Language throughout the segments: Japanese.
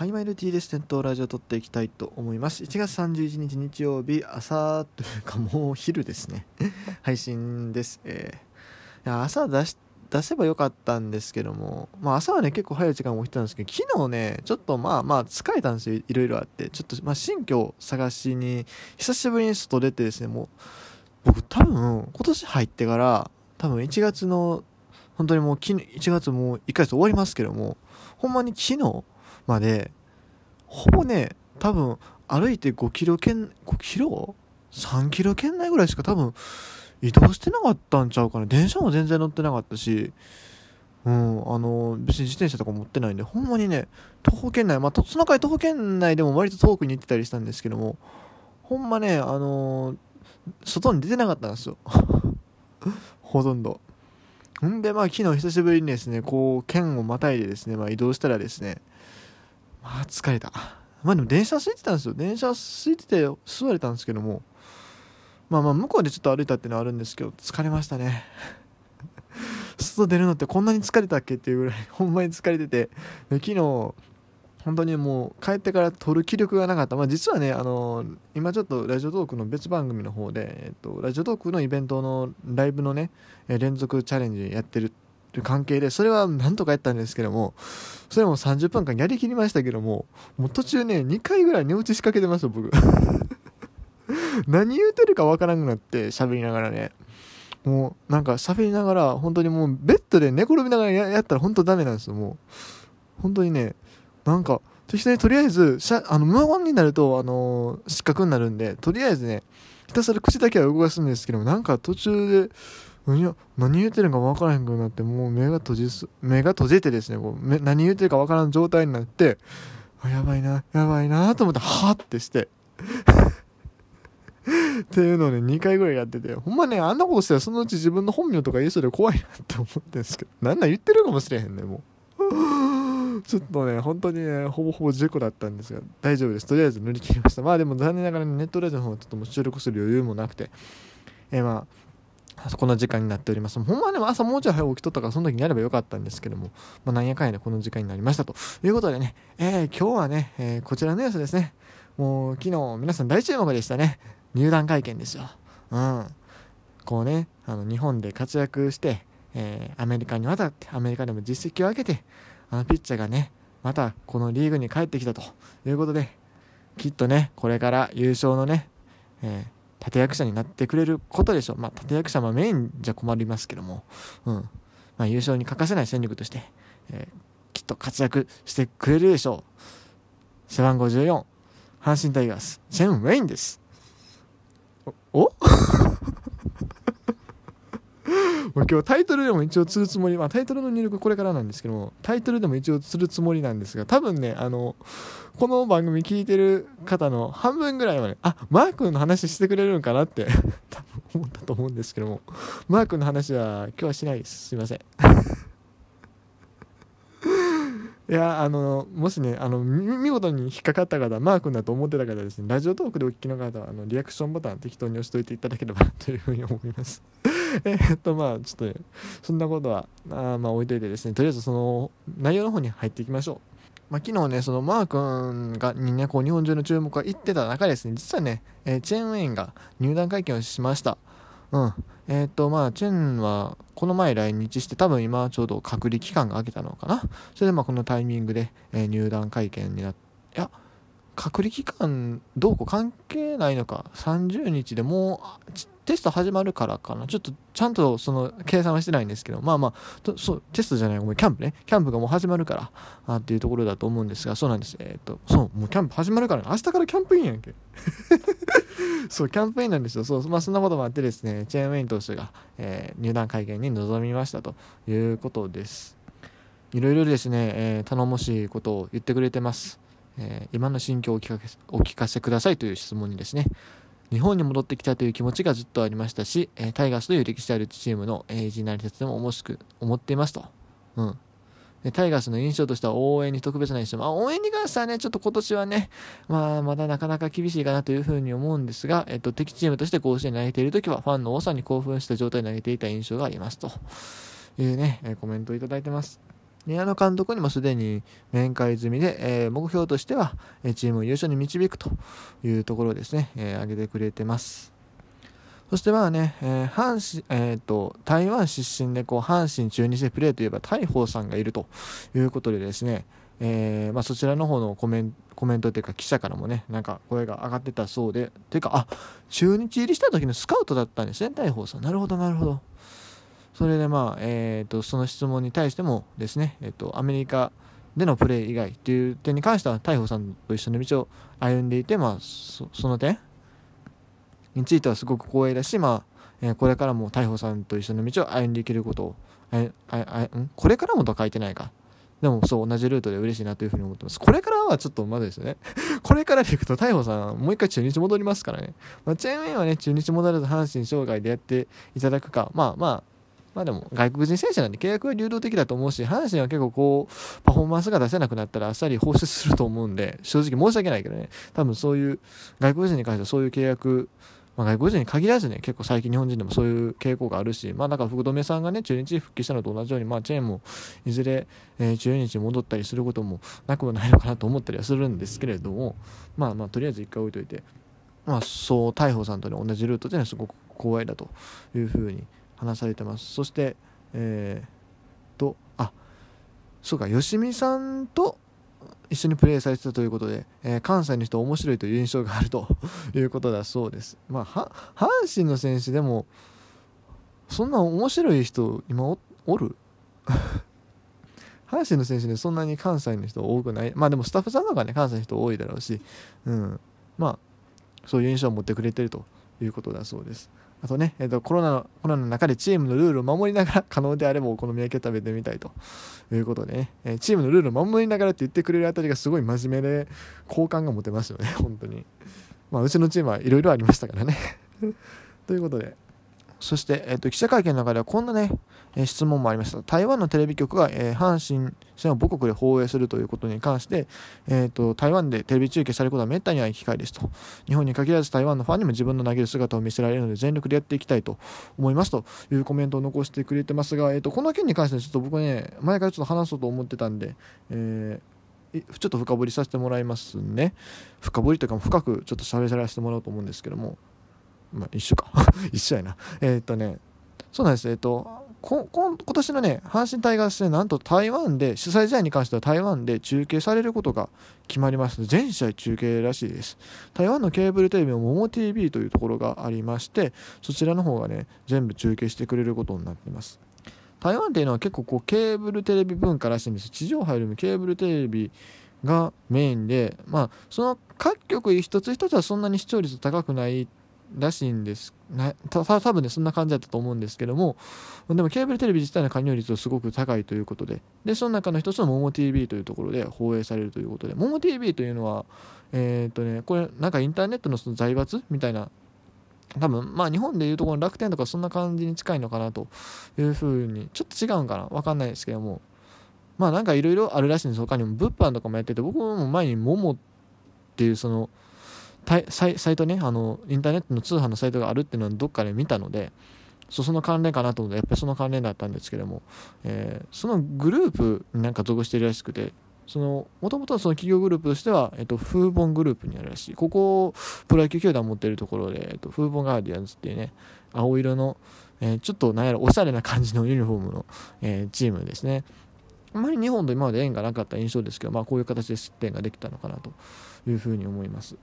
ハイマイル T です。店頭ラジオ撮っていきたいと思います。1月31日日曜日、朝というかもう昼ですね。配信です。えー、いや朝出し、出せばよかったんですけども、まあ朝はね、結構早い時間も起きたんですけど、昨日ね、ちょっとまあまあ疲れたんですよ。いろいろあって。ちょっとまあ新居を探しに、久しぶりに外出てですね、もう、僕多分今年入ってから、多分1月の、本当にもう昨日、1月もう1ヶ月終わりますけども、ほんまに昨日、までほぼね多分歩いて5キロ圏5キロ ?3 キロ圏内ぐらいしか多分移動してなかったんちゃうかな。電車も全然乗ってなかったしうんあの別に自転車とか持ってないんでほんまにね徒歩圏内まあその回徒歩圏内でも割と遠くに行ってたりしたんですけどもほんまねあの外に出てなかったんですよ。ほとんど。んでまあ昨日久しぶりにですねこう県をまたいでですね、まあ、移動したらですねまあ疲れた。まあでも電車空いてたんですよ。電車空いてて座れたんですけども。まあまあ向こうでちょっと歩いたっていうのはあるんですけど疲れましたね。外出るのってこんなに疲れたっけっていうぐらいほんまに疲れてて。昨日本当にもう帰ってから撮る気力がなかった、まあ、実はねあの今ちょっとラジオトークの別番組の方で、えっと、ラジオトークのイベントのライブのね連続チャレンジやってるという関係でそれはなんとかやったんですけどもそれも30分間やりきりましたけどももう途中ね2回ぐらい寝落ちしかけてますよ僕。何言うてるかわからなくなって喋りながらね。もうなんか喋りながら本当にもうベッドで寝転びながらややったら本当ダメなんですよもう。本当にねなんか適当にとりあえずしゃあの無音になるとあのー失格になるんでとりあえずねひたすら口だけは動かすんですけどもなんか途中でいや何言ってるか分からへんくなってもう目が閉じす目が閉じてですねこう何言ってるか分からん状態になってあやばいなやばいなと思ってはってして。っていうのをね2回ぐらいやっててほんまねあんなことしたらそのうち自分の本名とか言いそうで怖いなって思ってるんですけどなんなん言ってるかもしれへんねもう。ちょっとね本当にねほぼほぼ事故だったんですが大丈夫です。とりあえず乗り切りました。まあでも残念ながら、ね、ネットラジオの方はちょっともう収録する余裕もなくて。えーまあこの時間になっております。ほんまはでも朝もうちょい早起きとったからその時にやればよかったんですけども、まあ、なんやかんやでこの時間になりましたということでね、えー今日はね、えーこちらのニュースですね。もう昨日皆さん大注目でしたね。入団会見ですよ。うん。こうね、あの日本で活躍して、えーアメリカに渡って、アメリカでも実績を上げて、あのピッチャーがね、またこのリーグに帰ってきたということで、きっとね、これから優勝のね、えー立役者になってくれることでしょう。まあ、立役者はメインじゃ困りますけども、うん。まあ、優勝に欠かせない戦力として、えーきっと活躍してくれるでしょう。背番号14、阪神タイガース、チェン・ウェインです。おお？もう今日タイトルでも一応するつもり、まあ、タイトルの入力これからなんですけどもタイトルでも一応するつもりなんですが多分ねあのこの番組聞いてる方の半分ぐらいはねあマー君の話してくれるんかなって 多分思ったと思うんですけどもマー君の話は今日はしないです。すいません。いやあのもしねあの見事に引っかかった方マー君だと思ってた方ですねラジオトークでお聞きの方はあのリアクションボタン適当に押しといていただければというふうに思います。えっとまあちょっとそんなことはあまあ置いといてですねとりあえずその内容の方に入っていきましょうまあ、昨日ね、そのマー君がにね、こう日本中の注目がいってた中ですね、実はね、えーチェン・ウェインが入団会見をしました。うん。えっ、と、まあ、チェンはこの前来日して、多分今ちょうど隔離期間が明けたのかな。それでまあこのタイミングで、えー入団会見になっいや、隔離期間どうこう？関係ないのか、30日でもうあちテスト始まるからかな。ちょっとちゃんとその計算はしてないんですけど、まあまあ、そうテストじゃない、ごめん、キャンプね。キャンプがもう始まるから、あっていうところだと思うんですが、そうなんです。えっ、と、そう、もうキャンプ始まるからね、明日からキャンプインやんけ。そう、キャンプインなんですよ。そう、まあそんなこともあってですね、チェーンウェイン投手が、えー入団会見に臨みましたということです。いろいろですね、えー頼もしいことを言ってくれてます。え今の心境をお聞かせくださいという質問にですね、日本に戻ってきたという気持ちがずっとありましたし、えータイガースという歴史あるチームの、えー、維持成り立つでも重しく思っていますと。うん。でタイガースの印象としては応援に特別な印象。まあ、応援に関してはね、ちょっと今年はね、まあ、まだなかなか厳しいかなというふうに思うんですが、えっと、敵チームとして甲子園に投げているときは、ファンの多さに興奮した状態で投げていた印象がありますというね、コメントをいただいてます。宮野監督にもすでに面会済みで、えー、目標としては、えチームを優勝に導くというところですね、えー、挙げてくれてます。そしてまあね、えー、阪神、えーと、台湾出身でこう阪神中日でプレーといえば大鵬さんがいるということでですね、えー、まあ、そちらの方のコメンコメントというか記者からもねなんか声が上がってたそうでというかあ中日入りした時のスカウトだったんですね大鵬さんなるほどなるほどそれでまあ、えーと、その質問に対してもですね、えーと、アメリカでのプレー以外という点に関しては大鵬さんと一緒の道を歩んでいて、まあ、その点についてはすごく光栄だし、まあえー、これからも大鵬さんと一緒の道を歩んでいけることをああん？これからもとは書いてないか。でもそう同じルートで嬉しいなというふうに思ってます。これからはちょっとまだですね。これからでいくと大鵬さんもう一回中日戻りますからね、まあ、チェーンメイはね中日戻らず阪神生涯でやっていただくか。まあまあまあでも外国人選手なんで契約は流動的だと思うし、阪神は結構こう、パフォーマンスが出せなくなったらあっさり放出すると思うんで、正直申し訳ないけどね、多分そういう、外国人に関してはそういう契約まあ、外国人に限らずね、結構最近日本人でもそういう傾向があるし、まあだから福留さんがね、中日復帰したのと同じように、まあチェーンもいずれ、えー、中日に戻ったりすることもなくもないのかなと思ったりはするんですけれども、まあまあとりあえず一回置いといて、まあそう大鵬さんと、ね、同じルートでいうのはすごく光栄だというふうに話されてます。そして、えー、と、あ、そうか、吉見さんと、一緒にプレーされてたということで、えー、関西の人面白いという印象があると いうことだそうです。まあ、阪神の選手でも、そんな面白い人今おる？阪神の選手でそんなに関西の人多くない？まあでもスタッフさんとかね、関西の人多いだろうし、うん。まあ、そういう印象を持ってくれてるということだそうです。あとね、えーと、コロナのコロナの中でチームのルールを守りながら可能であればお好み焼きを食べてみたいということでね、えー、チームのルールを守りながらって言ってくれるあたりがすごい真面目で好感が持てますよね本当に。まあうちのチームはいろいろありましたからね。ということでそして、えーと、記者会見の中ではこんなね、え、質問もありました。台湾のテレビ局が、えー、阪神戦を母国で放映するということに関して、えーと、台湾でテレビ中継されることはめったにない機会ですと。日本に限らず台湾のファンにも自分の投げる姿を見せられるので全力でやっていきたいと思いますというコメントを残してくれてますが、えーと、この件に関してはちょっと僕ね、前からちょっと話そうと思ってたんで、えー、ちょっと深掘りさせてもらいますね。深掘りというか深くちょっと喋らせてもらおうと思うんですけども、まあ、一緒か 一緒やな。え、っとねそうなんです。え、っとこ今年のね阪神タイガース戦なんと台湾で主催試合に関しては台湾で中継されることが決まります全試合中継らしいです。台湾のケーブルテレビのモモ TV というところがありましてそちらの方がね全部中継してくれることになってます。台湾っていうのは結構こうケーブルテレビ文化らしいんです。地上波よりもケーブルテレビがメインでまあその各局一つ一つはそんなに視聴率高くないらしいんです。なた多分ねそんな感じだったと思うんですけどもでもケーブルテレビ自体の加入率はすごく高いということででその中の一つのモモ TV というところで放映されるということでモモ TV というのはえっ、とねこれなんかインターネットのその財閥みたいな多分まあ日本でいうところ楽天とかそんな感じに近いのかなというふうにちょっと違うんかなわかんないですけどもまあなんかいろいろあるらしいんです。他にも物販とかもやってて僕も前にモモっていうそのサイサイトねあのインターネットの通販のサイトがあるっていうのはどっかで見たのでそその関連かなと思ってやっぱりその関連だったんですけども、えー、そのグループになんか属してるらしくてそのもともとその企業グループとしては、えっと、フーボングループにあるらしいここプロ野球球団持ってるところで、えっと、フーボガーディアンズっていうね青色の、えー、ちょっとなんやろおしゃれな感じのユニフォームの、えー、チームですねあまり日本と今まで縁がなかった印象ですけど、まあ、こういう形で失点ができたのかなというふうに思います。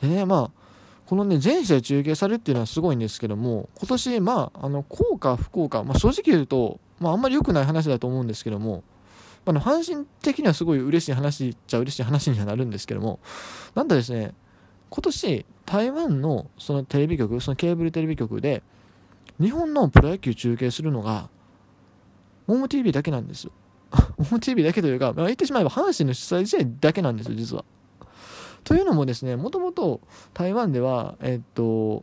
でね、まあ、このね、全試合中継されるっていうのはすごいんですけども、今年、まあ、あの、効果、不効果、まあ、正直言うと、まあ、あんまり良くない話だと思うんですけども、あの、阪神的にはすごい嬉しい話っちゃ嬉しい話にはなるんですけども、なんとですね、今年、台湾のそのテレビ局、そのケーブルテレビ局で、日本のプロ野球中継するのが、モモ TV だけなんですよ。モモ TV だけというか、まあ、言ってしまえば阪神の主催試合だけなんですよ、実は。というのもですね、もともと台湾では、えっと、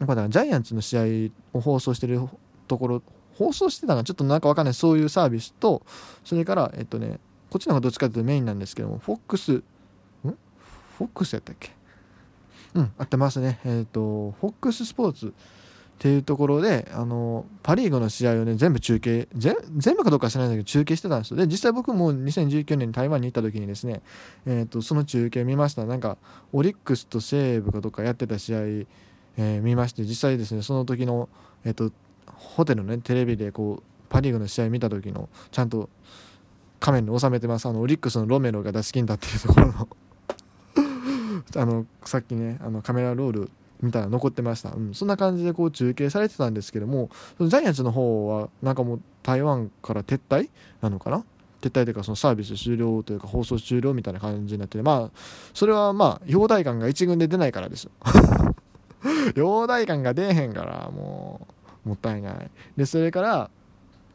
ジャイアンツの試合を放送してるところ、放送してたのはちょっとなんかわかんない、そういうサービスと、それから、えっとね、こっちの方がどっちかというとメインなんですけども、フォックス、ん？フォックスやったっけ？うん、合ってますね。えっ、と、フォックススポーツっていうところであのパ・リーグの試合をね全部中継全部かどうか知らないんだけど中継してたんですよ。で実際僕も2019年に台湾に行った時にですね、えーと、その中継見ました。なんかオリックスと西武かどっかやってた試合、えー、見まして実際ですねその時の、えーと、ホテルのねテレビでこうパ・リーグの試合見た時のちゃんと画面に収めてます。あのオリックスのロメロが出し金だっていうところの。あのさっきねあのカメラロールみたいな残ってました、うん、そんな感じでこう中継されてたんですけどもジャイアンツの方はなんかもう台湾から撤退なのかな？撤退というかそのサービス終了というか放送終了みたいな感じになってまあそれはまあ表題感が1軍で出ないからですよ。表題感が出えへんからもうもったいない。でそれから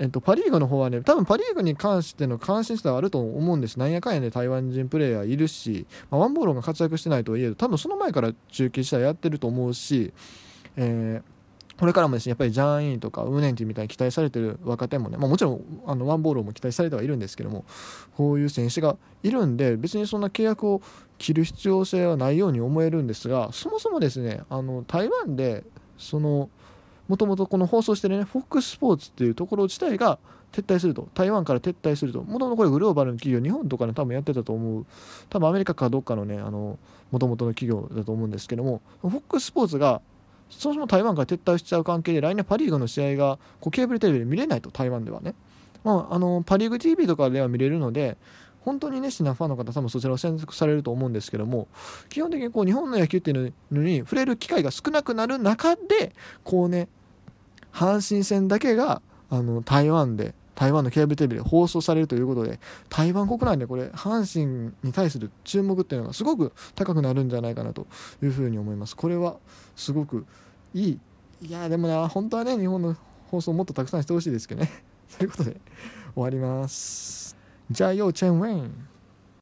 えっと、パ・リーグの方はね、多分パ・リーグに関しての関心性はあると思うんです。なんやかんやで、台湾人プレーヤーいるし、まあ、ワンボールが活躍してないとはいえ、多分その前から中継試合やってると思うし、えー、これからもですね、やっぱりジャン・イーとかウーネンティみたいに期待されてる若手もね、まあ、もちろんあのワンボールも期待されてはいるんですけども、こういう選手がいるんで、別にそんな契約を切る必要性はないように思えるんですが、そもそもですね、あの台湾で、その、もともとこの放送してるね、FOX スポーツっていうところ自体が撤退すると、台湾から撤退すると、もともとこれグローバルの企業、日本とかで多分やってたと思う、多分アメリカかどっかのね、もともとの企業だと思うんですけども、FOX スポーツがそもそも台湾から撤退しちゃう関係で、来年パ・リーグの試合がこうケーブルテレビで見れないと、台湾ではね。まあ、あのパ・リーグ TV とかでは見れるので、本当に熱心なファンの方、多分そちらを選択されると思うんですけども、基本的にこう日本の野球っていうのに触れる機会が少なくなる中で、こうね、阪神戦だけがあの台湾で台湾のケーブルテレビで放送されるということで台湾国内でこれ阪神に対する注目っていうのがすごく高くなるんじゃないかなというふうに思います。これはすごくいいいやでもな本当はね日本の放送もっとたくさんしてほしいですけどね。ということで終わります。じゃあよチェンウェイン。